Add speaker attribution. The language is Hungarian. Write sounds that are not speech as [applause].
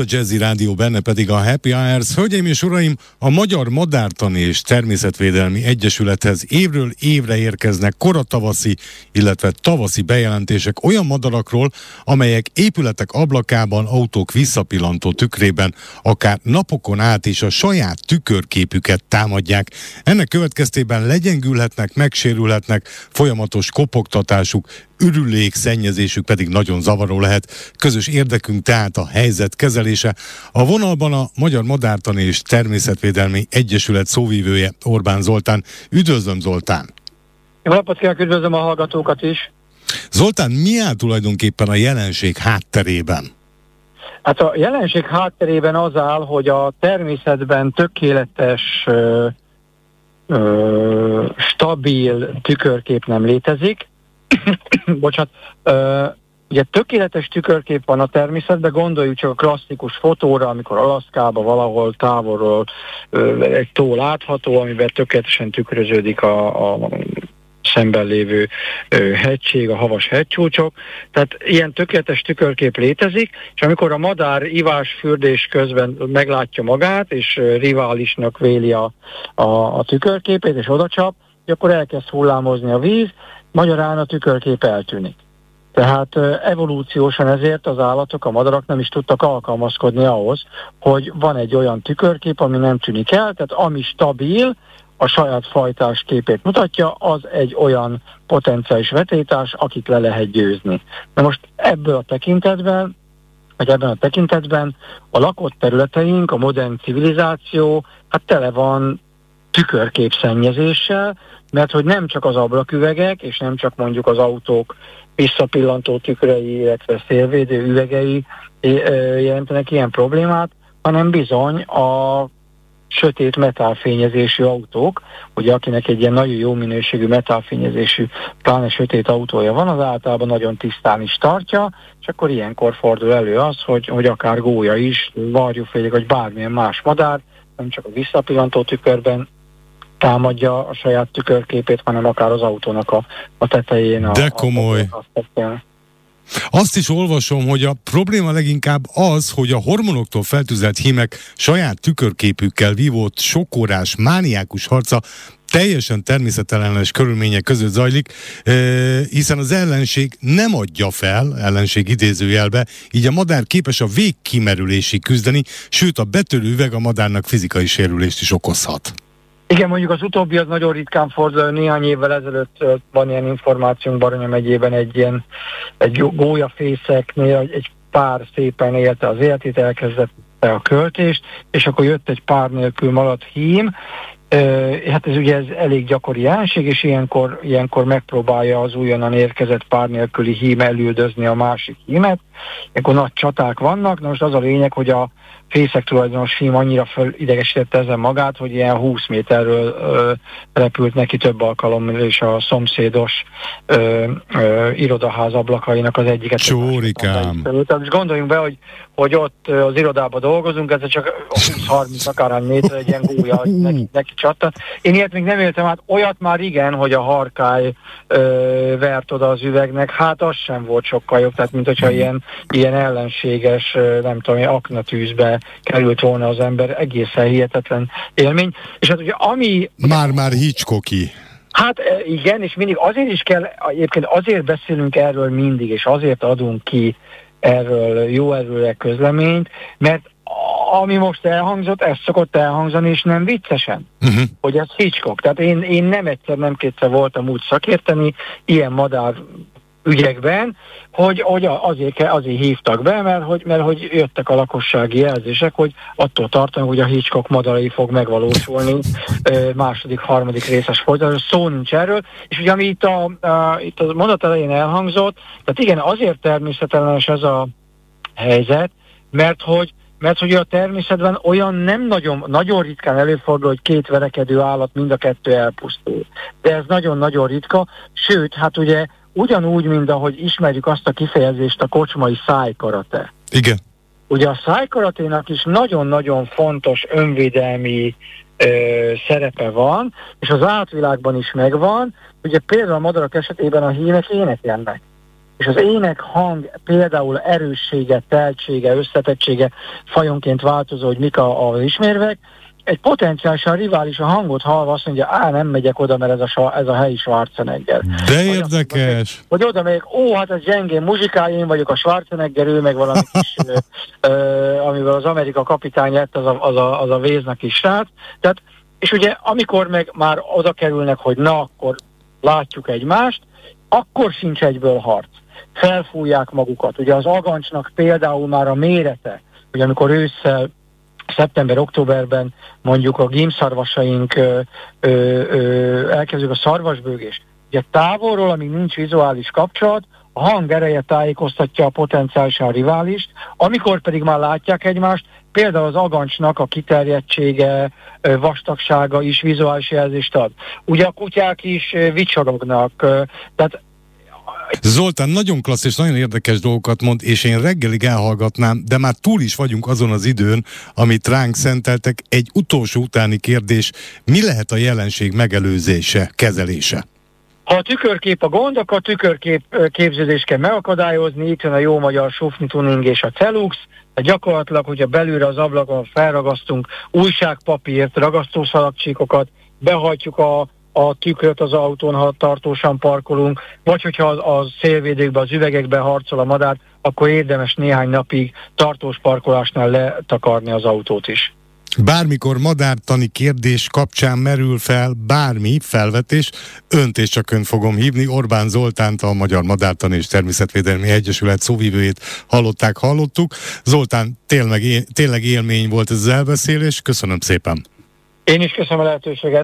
Speaker 1: a Jazzy Rádió, benne pedig a Happy Hours. Hölgyeim és uraim, a Magyar Madártani és Természetvédelmi Egyesülethez évről évre érkeznek koratavaszi, illetve tavaszi bejelentések olyan madarakról, amelyek épületek ablakában, autók visszapillantó tükrében, akár napokon át is a saját tükörképüket támadják. Ennek következtében legyengülhetnek, megsérülhetnek, folyamatos kopogtatásuk, ürülék szennyezésük pedig nagyon zavaró lehet. Közös érdekünk tehát a helyzet kezelése. A vonalban a Magyar Madártani és Természetvédelmi Egyesület szóvívője Orbán Zoltán. Üdvözlöm Zoltán!
Speaker 2: Jó napot kívánok, üdvözlöm a hallgatókat is!
Speaker 1: Zoltán, mi áll tulajdonképpen a jelenség hátterében?
Speaker 2: Hát a jelenség hátterében az áll, hogy a természetben tökéletes, ö, ö, stabil tükörkép nem létezik, [coughs] bocsánat, uh, ugye tökéletes tükörkép van a természetben, gondoljuk csak a klasszikus fotóra, amikor Alaszkába valahol távolról uh, egy tó látható, amiben tökéletesen tükröződik a, a szemben lévő ö, hegység, a havas hegycsúcsok. Tehát ilyen tökéletes tükörkép létezik, és amikor a madár ivás-fürdés közben meglátja magát, és ö, riválisnak véli a, a, a tükörképét, és odacsap, akkor elkezd hullámozni a víz, magyarán a tükörkép eltűnik. Tehát evolúciósan ezért az állatok, a madarak nem is tudtak alkalmazkodni ahhoz, hogy van egy olyan tükörkép, ami nem tűnik el, tehát ami stabil, a saját fajtás képét mutatja, az egy olyan potenciális vetétás, akit le lehet győzni. Na most ebből a tekintetben, vagy ebben a tekintetben a lakott területeink, a modern civilizáció, hát tele van tükörképszennyezéssel, mert hogy nem csak az ablaküvegek, és nem csak mondjuk az autók visszapillantó tükrei, illetve szélvédő üvegei jelentenek ilyen problémát, hanem bizony a sötét metálfényezésű autók, ugye akinek egy ilyen nagyon jó minőségű metálfényezésű, pláne sötét autója van, az általában nagyon tisztán is tartja, és akkor ilyenkor fordul elő az, hogy, hogy akár gólya is, varjúfélyek, vagy bármilyen más madár, nem csak a visszapillantó tükörben támadja a saját tükörképét, hanem akár az autónak a, a tetején. A,
Speaker 1: De komoly. A, a, azt is olvasom, hogy a probléma leginkább az, hogy a hormonoktól feltüzelt hímek saját tükörképükkel vívott sokórás, mániákus harca teljesen természetellenes körülmények között zajlik, hiszen az ellenség nem adja fel, ellenség idézőjelbe, így a madár képes a végkimerülésig küzdeni, sőt a betörő üveg a madárnak fizikai sérülést is okozhat.
Speaker 2: Igen, mondjuk az utóbbi az nagyon ritkán fordul, néhány évvel ezelőtt van ilyen információnk Baranya megyében egy ilyen egy gólyafészeknél, egy pár szépen élte az életét, elkezdett a költést, és akkor jött egy pár nélkül maradt hím, Hát ez ugye ez elég gyakori jelenség, és ilyenkor, ilyenkor megpróbálja az újonnan érkezett pár nélküli hím elüldözni a másik hímet. Akkor nagy csaták vannak, na most az a lényeg, hogy a fészek tulajdonos film annyira fölidegesítette ezen magát, hogy ilyen 20 méterről ö, repült neki több alkalommal, és a szomszédos ö, ö, irodaház ablakainak az egyiket.
Speaker 1: Csórikám!
Speaker 2: Tehát gondoljunk be, hogy, hogy ott az irodában dolgozunk, ez csak 20-30 akárhány méter egy ilyen gúlya [laughs] neki, neki csattan. Én ilyet még nem éltem át, olyat már igen, hogy a harkály ö, vert oda az üvegnek, hát az sem volt sokkal jobb, tehát mint hogyha ilyen, ilyen ellenséges, nem tudom, aknatűzbe került volna az ember, egészen hihetetlen élmény. És hát ugye ami...
Speaker 1: Már-már Hitchcocki.
Speaker 2: Hát e, igen, és mindig azért is kell, egyébként azért beszélünk erről mindig, és azért adunk ki erről jó erőre közleményt, mert ami most elhangzott, ez szokott elhangzani, és nem viccesen, uh-huh. hogy ez Hitchcock. Tehát én, én nem egyszer, nem kétszer voltam úgy szakérteni, ilyen madár ügyekben, hogy, hogy azért, azért hívtak be, mert hogy, mert hogy jöttek a lakossági jelzések, hogy attól tartanak, hogy a Hitchcock madarai fog megvalósulni második, harmadik részes folytatás, szó nincs erről, és ugye ami itt a, a, itt a mondat elején elhangzott, tehát igen, azért természetellenes ez a helyzet, mert hogy mert hogy a természetben olyan nem nagyon, nagyon ritkán előfordul, hogy két verekedő állat mind a kettő elpusztul. De ez nagyon-nagyon ritka, sőt, hát ugye ugyanúgy, mint ahogy ismerjük azt a kifejezést, a kocsmai szájkarate.
Speaker 1: Igen.
Speaker 2: Ugye a szájkaraténak is nagyon-nagyon fontos önvédelmi ö, szerepe van, és az átvilágban is megvan. Ugye például a madarak esetében a hímek énekelnek. és az ének hang például erőssége, teltsége, összetettsége fajonként változó, hogy mik a, a ismérvek, egy potenciálisan rivális a hangot hallva azt mondja, á, nem megyek oda, mert ez a, ez a helyi Schwarzenegger.
Speaker 1: De érdekes.
Speaker 2: Vagy, vagy oda megyek, ó, hát ez gyengén muzsikál, én vagyok a Schwarzenegger, ő meg valami kis, ö, ö, amivel az Amerika kapitány lett, az a, az a, az a véznek is srác. Tehát, és ugye amikor meg már oda kerülnek, hogy na, akkor látjuk egymást, akkor sincs egyből harc. Felfújják magukat. Ugye az agancsnak például már a mérete, hogy amikor ősszel szeptember-októberben mondjuk a gímszarvasaink elkezdjük a szarvasbőgés. Ugye távolról, amíg nincs vizuális kapcsolat, a hang ereje tájékoztatja a potenciálisan riválist, amikor pedig már látják egymást, például az agancsnak a kiterjedtsége, vastagsága is vizuális jelzést ad. Ugye a kutyák is vicsorognak, tehát
Speaker 1: Zoltán nagyon klassz és nagyon érdekes dolgokat mond, és én reggelig elhallgatnám, de már túl is vagyunk azon az időn, amit ránk szenteltek. Egy utolsó utáni kérdés, mi lehet a jelenség megelőzése, kezelése?
Speaker 2: Ha a tükörkép a gond, akkor a tükörkép képződést kell megakadályozni, itt jön a jó magyar sufni tuning és a celux, de gyakorlatilag, hogyha belülre az ablakon felragasztunk újságpapírt, ragasztószalagcsíkokat, behajtjuk a a tükröt az autón, ha tartósan parkolunk, vagy hogyha az, az szélvédőkben, az üvegekben harcol a madár, akkor érdemes néhány napig tartós parkolásnál letakarni az autót is.
Speaker 1: Bármikor madártani kérdés kapcsán merül fel bármi felvetés, önt és csak ön fogom hívni. Orbán Zoltánt, a Magyar Madártani és Természetvédelmi Egyesület szóvivőjét hallották, hallottuk. Zoltán, tényleg, tényleg élmény volt ez az elbeszélés. Köszönöm szépen.
Speaker 2: Én is köszönöm a lehetőséget.